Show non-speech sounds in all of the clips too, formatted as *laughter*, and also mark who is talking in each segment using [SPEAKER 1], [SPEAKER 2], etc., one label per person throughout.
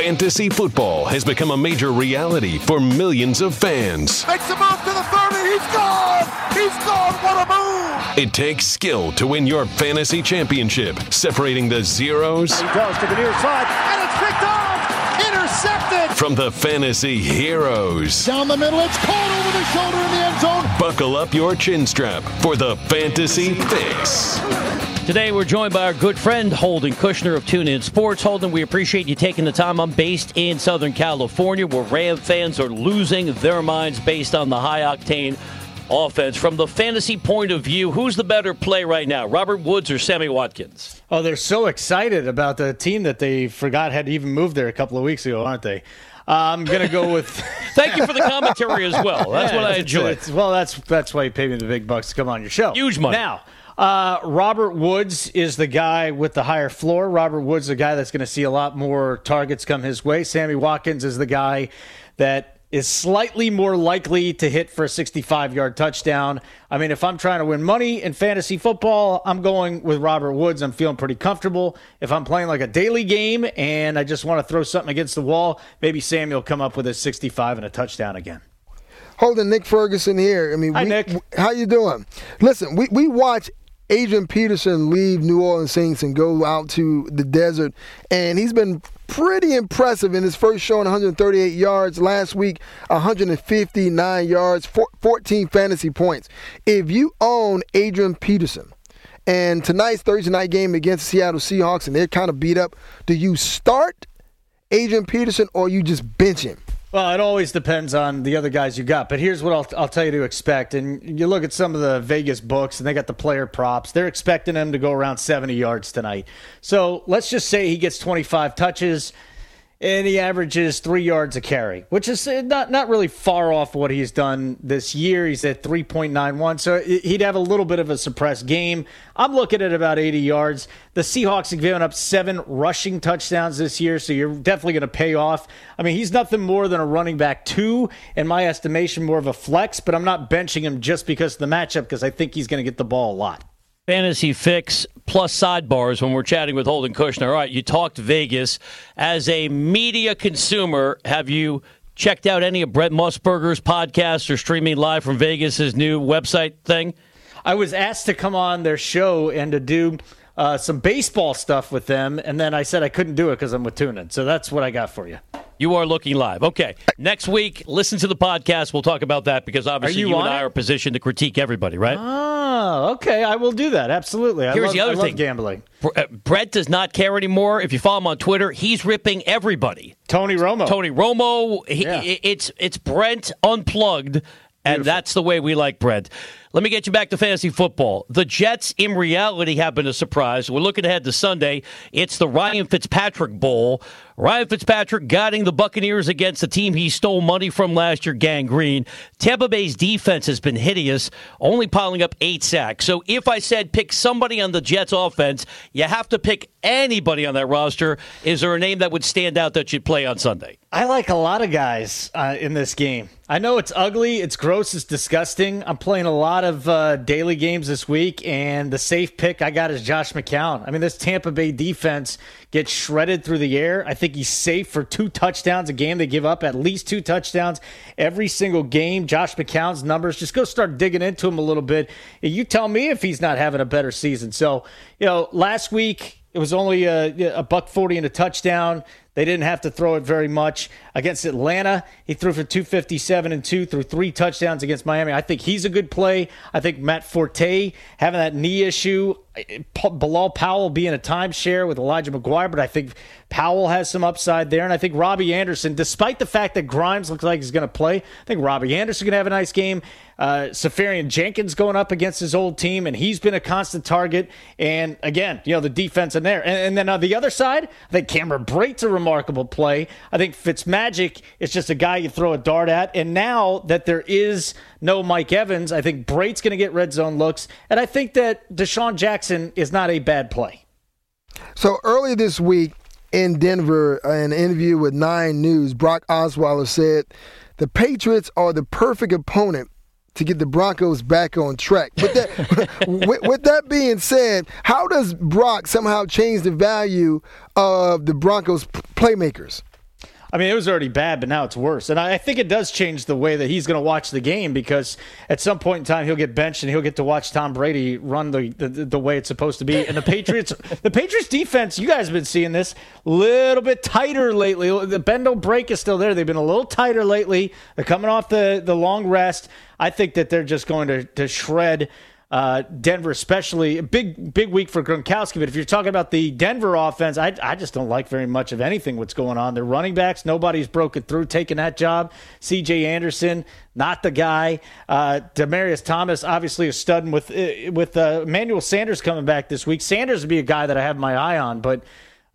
[SPEAKER 1] Fantasy football has become a major reality for millions of fans.
[SPEAKER 2] Makes a move to the 30. He's gone. He's gone. What a move.
[SPEAKER 1] It takes skill to win your fantasy championship, separating the zeros
[SPEAKER 2] He does to the near side, and it's. Intercepted.
[SPEAKER 1] from the fantasy heroes.
[SPEAKER 2] Down the middle, it's caught over the shoulder in the end zone.
[SPEAKER 1] Buckle up your chin strap for the Fantasy Fix.
[SPEAKER 3] Today, we're joined by our good friend Holden Kushner of TuneIn Sports. Holden, we appreciate you taking the time. I'm based in Southern California, where Ram fans are losing their minds based on the high octane offense. From the fantasy point of view, who's the better play right now, Robert Woods or Sammy Watkins?
[SPEAKER 4] Oh, they're so excited about the team that they forgot had even moved there a couple of weeks ago, aren't they? Uh, I'm gonna go with. *laughs* *laughs*
[SPEAKER 3] Thank you for the commentary as well. That's what I enjoy.
[SPEAKER 4] it's- well, that's that's why you pay me the big bucks to come on your show.
[SPEAKER 3] Huge money.
[SPEAKER 4] Now, uh, Robert Woods is the guy with the higher floor. Robert Woods, the guy that's going to see a lot more targets come his way. Sammy Watkins is the guy that is slightly more likely to hit for a 65 yard touchdown. I mean, if I'm trying to win money in fantasy football, I'm going with Robert Woods. I'm feeling pretty comfortable. If I'm playing like a daily game and I just want to throw something against the wall, maybe Sammy will come up with a 65 and a touchdown again.
[SPEAKER 5] Holden Nick Ferguson here. I mean,
[SPEAKER 4] Hi,
[SPEAKER 5] we,
[SPEAKER 4] Nick.
[SPEAKER 5] how you doing? Listen, we we watch Adrian Peterson leave New Orleans Saints and go out to the desert, and he's been pretty impressive in his first showing 138 yards. Last week 159 yards 14 fantasy points. If you own adrian peterson and tonight's thursday night game against the seattle seahawks and they're kind of beat up do you start adrian peterson or you just bench him
[SPEAKER 4] Well, it always depends on the other guys you got. But here's what I'll, I'll tell you to expect. And you look at some of the Vegas books, and they got the player props. They're expecting him to go around 70 yards tonight. So let's just say he gets 25 touches and he averages three yards a carry, which is uh, not not really far off what he's done this year. He's at 3.91, so he'd have a little bit of a suppressed game. I'm looking at about 80 yards. The Seahawks have given up seven rushing touchdowns this year, so you're definitely going to pay off. I mean, he's nothing more than a running back two, in my estimation, more of a flex, but I'm not benching him just because of the matchup, because I think he's going to get the ball a lot.
[SPEAKER 3] Fantasy Fix plus sidebars when we're chatting with Holden Kushner. All right, you talked Vegas. As a media consumer, have you checked out any of Brent Musburger's podcasts or streaming live from Vegas, his new website thing?
[SPEAKER 4] I was asked to come on their show and to do uh, some baseball stuff with them, and then I said I couldn't do it because I'm with TuneIn. So that's what I got for you.
[SPEAKER 3] You are looking live. Okay. Next week, listen to the podcast. We'll talk about that because obviously
[SPEAKER 4] you
[SPEAKER 3] you, and
[SPEAKER 4] on
[SPEAKER 3] I
[SPEAKER 4] it?
[SPEAKER 3] are positioned to critique everybody, right?
[SPEAKER 4] Oh, okay. I will do that. Absolutely. I
[SPEAKER 3] Here's
[SPEAKER 4] love,
[SPEAKER 3] the other
[SPEAKER 4] I
[SPEAKER 3] thing.
[SPEAKER 4] gambling.
[SPEAKER 3] Uh, Brent does not care anymore. If you follow him on Twitter, he's ripping everybody.
[SPEAKER 4] Tony Romo.
[SPEAKER 3] Tony Romo. He,
[SPEAKER 4] Yeah.
[SPEAKER 3] It's it's Brent unplugged, and that's the way we like Brent. Let me get you back to fantasy football. The Jets, in reality, have been a surprise. We're looking ahead to Sunday. It's the Ryan Fitzpatrick Bowl. Ryan Fitzpatrick guiding the Buccaneers against the team he stole money from last year, Gang Green. Tampa Bay's defense has been hideous, only piling up eight sacks. So if I said pick somebody on the Jets offense, you have to pick anybody on that roster. Is there a name that would stand out that you'd play on Sunday?
[SPEAKER 4] I like a lot of guys uh, in this game. I know it's ugly, it's gross, it's disgusting. I'm playing a lot of uh, daily games this week, and the safe pick I got is Josh McCown. I mean, this Tampa Bay defense gets shredded through the air. I think he's safe for two touchdowns a game. They give up at least two touchdowns every single game. Josh McCown's numbers, just go start digging into him a little bit. You tell me if he's not having a better season. So, you know, last week it was only a, a buck 40 and a touchdown. They didn't have to throw it very much against Atlanta. He threw for 257 and two, threw three touchdowns against Miami. I think he's a good play. I think Matt Forte having that knee issue, Bilal Powell being a timeshare with Elijah McGuire, but I think Powell has some upside there. And I think Robbie Anderson, despite the fact that Grimes looks like he's going to play, I think Robbie Anderson going to have a nice game. Uh, Seferian-Jenkins going up against his old team, and he's been a constant target. And again, you know, the defense in there. And, and then on the other side, I think Cameron Brate's a remarkable play. I think Fitzmagic is just a guy you throw a dart at. And now that there is no Mike Evans, I think Brate's going to get red zone looks. And I think that DeSean Jackson is not a bad play.
[SPEAKER 5] So early this week in Denver, an interview with Nine News, Brock Osweiler said the Patriots are the perfect opponent to get the Broncos back on track. With that, *laughs* with, with that being said, how does Brock somehow change the value of the Broncos playmakers?
[SPEAKER 4] I mean, it was already bad, but now it's worse. And I think it does change the way that he's going to watch the game because at some point in time he'll get benched and he'll get to watch Tom Brady run the the, the way it's supposed to be. And the Patriots, *laughs* the Patriots defense, you guys have been seeing this a little bit tighter lately. The bend don't break is still there. They've been a little tighter lately. They're coming off the the long rest. I think that they're just going to to shred uh, Denver, especially big big week for Gronkowski. But if you're talking about the Denver offense, I, I just don't like very much of anything what's going on. Their running backs, nobody's broken through taking that job. C.J. Anderson, not the guy. Uh, Demaryius Thomas, obviously a stud with uh, with uh, Emmanuel Sanders coming back this week. Sanders would be a guy that I have my eye on, but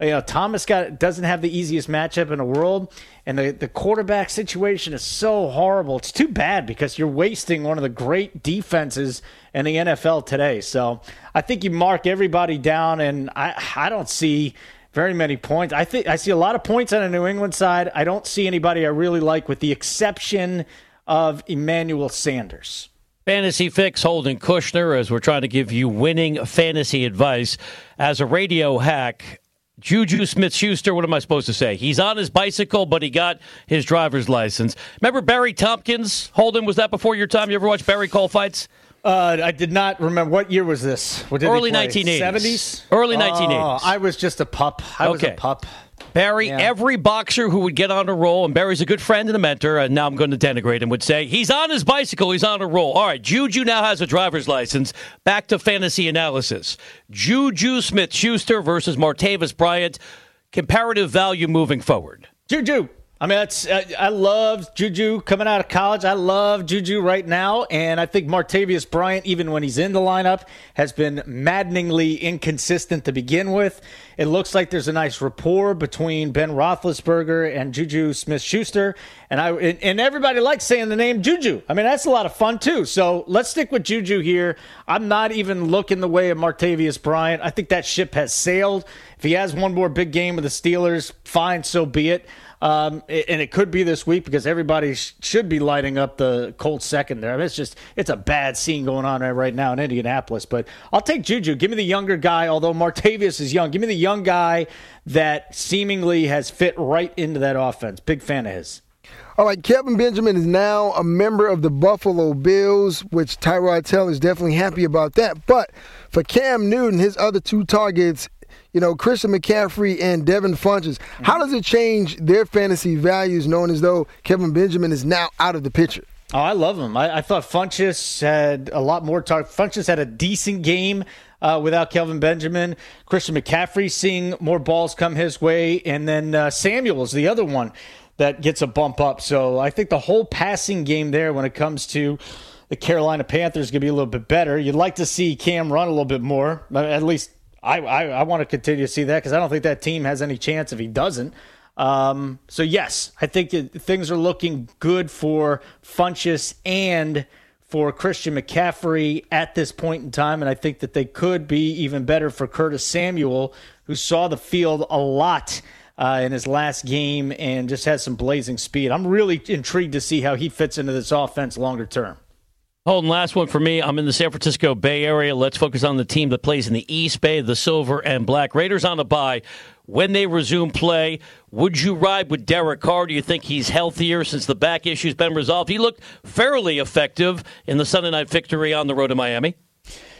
[SPEAKER 4] Uh, you know, Thomas got doesn't have the easiest matchup in the world, and the, the quarterback situation is so horrible. It's too bad because you're wasting one of the great defenses in the NFL today. So I think you mark everybody down, and I I don't see very many points. I think I see a lot of points on the New England side. I don't see anybody I really like, with the exception of Emmanuel Sanders.
[SPEAKER 3] Fantasy Fix Holden Kushner, as we're trying to give you winning fantasy advice as a radio hack. Juju Smith Schuster, what am I supposed to say? He's on his bicycle, but he got his driver's license. Remember Barry Tompkins? Holden, was that before your time? You ever watch Barry call fights?
[SPEAKER 4] Uh, I did not remember. What year was this?
[SPEAKER 3] Early 1980s.
[SPEAKER 4] 70s?
[SPEAKER 3] Early 1980s.
[SPEAKER 4] I was just a pup. I was
[SPEAKER 3] Okay.
[SPEAKER 4] a pup.
[SPEAKER 3] Barry,
[SPEAKER 4] Yeah.
[SPEAKER 3] every boxer who would get on a roll, and Barry's a good friend and a mentor, and now I'm going to denigrate him, would say, he's on his bicycle, he's on a roll. All right, Juju now has a driver's license. Back to fantasy analysis. Juju Smith Schuster versus Martavis Bryant. Comparative value moving forward.
[SPEAKER 4] Juju. I mean, I, uh, I love Juju coming out of college. I love Juju right now, and I think Martavis Bryant, even when he's in the lineup, has been maddeningly inconsistent to begin with. It looks like there's a nice rapport between Ben Roethlisberger and Juju Smith-Schuster, and I and, everybody likes saying the name Juju. I mean, that's a lot of fun too. So let's stick with Juju here. I'm not even looking the way of Martavis Bryant. I think that ship has sailed. If he has one more big game with the Steelers, fine, so be it. Um, and it could be this week because everybody sh- should be lighting up the Colts second there. I mean, it's just it's a bad scene going on right now in Indianapolis. But I'll take Juju. Give me the younger guy. Although Martavis is young, give me the young guy that seemingly has fit right into that offense. Big fan of his.
[SPEAKER 5] All right, Kelvin Benjamin is now a member of the Buffalo Bills, which Tyrod Taylor is definitely happy about that. But for Cam Newton, his other two targets, you know, Christian McCaffrey and Devin Funchess, how does it change their fantasy values knowing as though Kelvin Benjamin is now out of the picture?
[SPEAKER 4] Oh, I love him. I, I thought Funchess had a lot more target. Funchess had a decent game uh, without Kelvin Benjamin. Christian McCaffrey seeing more balls come his way, and then uh, Samuel is the other one that gets a bump up. So I think the whole passing game there, when it comes to the Carolina Panthers, going to be a little bit better. You'd like to see Cam run a little bit more, at least. I, I, I want to continue to see that because I don't think that team has any chance if he doesn't. Um, so yes, I think that things are looking good for Funchess and for Christian McCaffrey at this point in time, and I think that they could be even better for Curtis Samuel, who saw the field a lot uh, in his last game and just has some blazing speed. I'm really intrigued to see how he fits into this offense longer term.
[SPEAKER 3] Holden, last one for me. I'm in the San Francisco Bay Area. Let's focus on the team that plays in the East Bay, the Silver and Black Raiders on a bye. When they resume play, would you ride with Derek Carr? Do you think he's healthier since the back issue's been resolved? He looked fairly effective in the Sunday night victory on the road to Miami.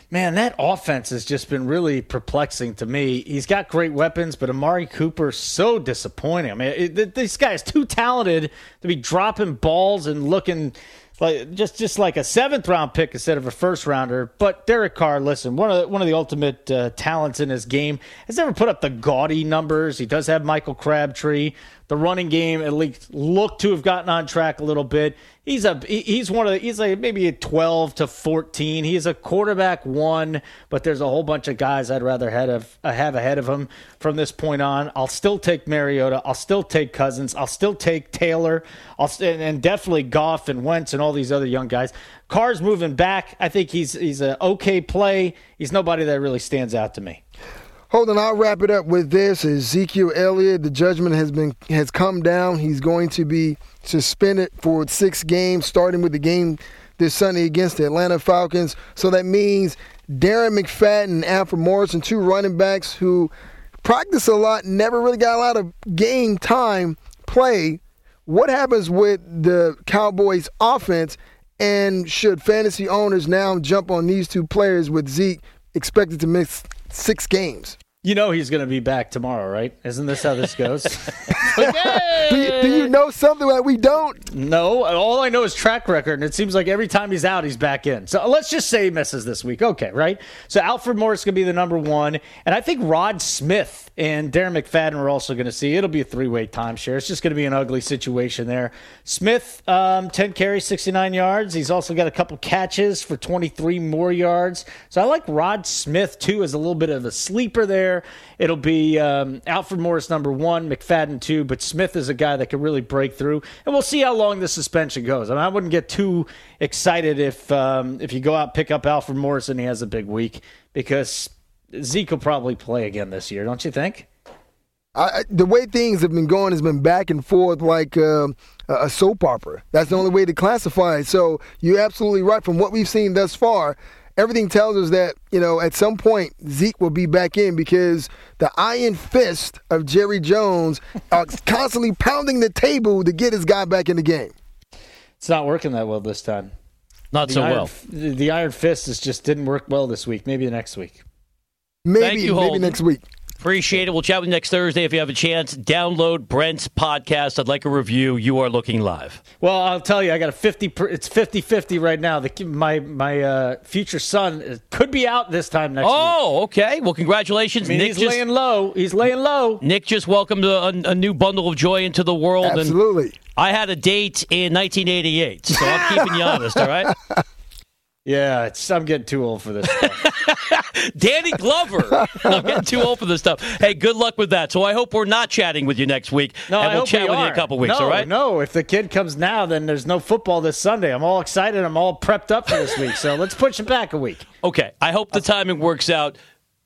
[SPEAKER 4] Man, that offense has just been really perplexing to me. He's got great weapons, but Amari Cooper so disappointing. I mean, it, this guy is too talented to be dropping balls and looking like just just like a seventh round pick instead of a first rounder. But Derek Carr, listen, one of the, one of the ultimate uh, talents in his game, has never put up the gaudy numbers. He does have Michael Crabtree. The running game at least looked to have gotten on track a little bit. He's a he's one of the, he's like maybe a 12 to 14. He's a quarterback one, but there's a whole bunch of guys I'd rather have of, uh, have ahead of him from this point on. I'll still take Mariota. I'll still take Cousins. I'll still take Taylor. I'll and, and definitely Goff and Wentz and all these other young guys. Carr's moving back. I think he's he's an okay play. He's nobody that really stands out to me.
[SPEAKER 5] Holden, I'll wrap it up with this. Ezekiel Elliott, the judgment has been has come down. He's going to be suspended for six games, starting with the game this Sunday against the Atlanta Falcons. So that means Darren McFadden and Alfred Morrison, two running backs who practice a lot, never really got a lot of game time, play, what happens with the Cowboys offense? And should fantasy owners now jump on these two players with Zeke expected to miss six games?
[SPEAKER 4] You know he's going to be back tomorrow, right? Isn't this how this goes? *laughs*
[SPEAKER 5] do, you, do, you, know something that we don't?
[SPEAKER 4] No. All I know is track record, and it seems like every time he's out, he's back in. So let's just say he misses this week. Okay, right? So Alfred Morris going to be the number one, and I think Rod Smith and Darren McFadden we're also going to see. It'll be a three way timeshare. It's just going to be an ugly situation there. Smith, um, 10 carries, 69 yards. He's also got a couple catches for 23 more yards. So I like Rod Smith, too, as a little bit of a sleeper there. It'll be um, Alfred Morris, number one, McFadden, two, but Smith is a guy that could really break through. And we'll see how long the suspension goes. I mean, I wouldn't get too excited if, um, if you go out pick up Alfred Morris and he has a big week because Zeke will probably play again this year, don't you think?
[SPEAKER 5] I, the way things have been going has been back and forth like uh, a soap opera. That's the only way to classify it. So you're absolutely right. From what we've seen thus far, everything tells us that you know at some point Zeke will be back in because the iron fist of Jerry Jones are *laughs* constantly pounding the table to get his guy back in the game.
[SPEAKER 4] It's not working that well this time.
[SPEAKER 3] Not
[SPEAKER 4] the
[SPEAKER 3] so
[SPEAKER 4] iron,
[SPEAKER 3] well.
[SPEAKER 4] The iron fist is just didn't work well this week. Maybe next week.
[SPEAKER 5] Maybe,
[SPEAKER 3] you,
[SPEAKER 5] maybe next week.
[SPEAKER 3] Appreciate it. We'll chat with you next Thursday if you have a chance. Download Brent's podcast. I'd like a review. You are looking live.
[SPEAKER 4] Well, I'll tell you, I got a 50 it's 50-50 right now. The, my my uh, future son could be out this time next
[SPEAKER 3] oh, week. okay. Well, congratulations.
[SPEAKER 4] I mean,
[SPEAKER 3] Nick
[SPEAKER 4] he's
[SPEAKER 3] just,
[SPEAKER 4] laying low. He's laying low.
[SPEAKER 3] Nick just welcomed a, a new bundle of joy into the world.
[SPEAKER 5] Absolutely.
[SPEAKER 3] And I had a date in 1988, so I'm keeping you honest, all right? *laughs*
[SPEAKER 4] Yeah, I'm getting too old for this *laughs*
[SPEAKER 3] Danny Glover. I'm getting too old for this stuff. Hey, good luck with that. So I hope we're not chatting with you next week.
[SPEAKER 4] No,
[SPEAKER 3] and
[SPEAKER 4] I
[SPEAKER 3] we'll chat
[SPEAKER 4] we
[SPEAKER 3] with you in a couple weeks,
[SPEAKER 4] no,
[SPEAKER 3] all right?
[SPEAKER 4] No, if the kid comes now, then there's no football this Sunday. I'm all excited. I'm all prepped up for this week. So let's push it back a week.
[SPEAKER 3] Okay. I hope the uh, timing works out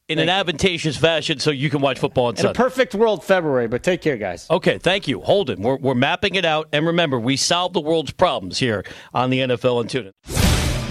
[SPEAKER 3] in
[SPEAKER 4] Thank
[SPEAKER 3] an
[SPEAKER 4] you.
[SPEAKER 3] advantageous fashion so you can watch football on
[SPEAKER 4] In
[SPEAKER 3] Sunday.
[SPEAKER 4] a perfect world, February. But take care, guys.
[SPEAKER 3] Okay, thank you. Holden, we're, we're mapping it out. And remember, we solve the world's problems here on the NFL and Tune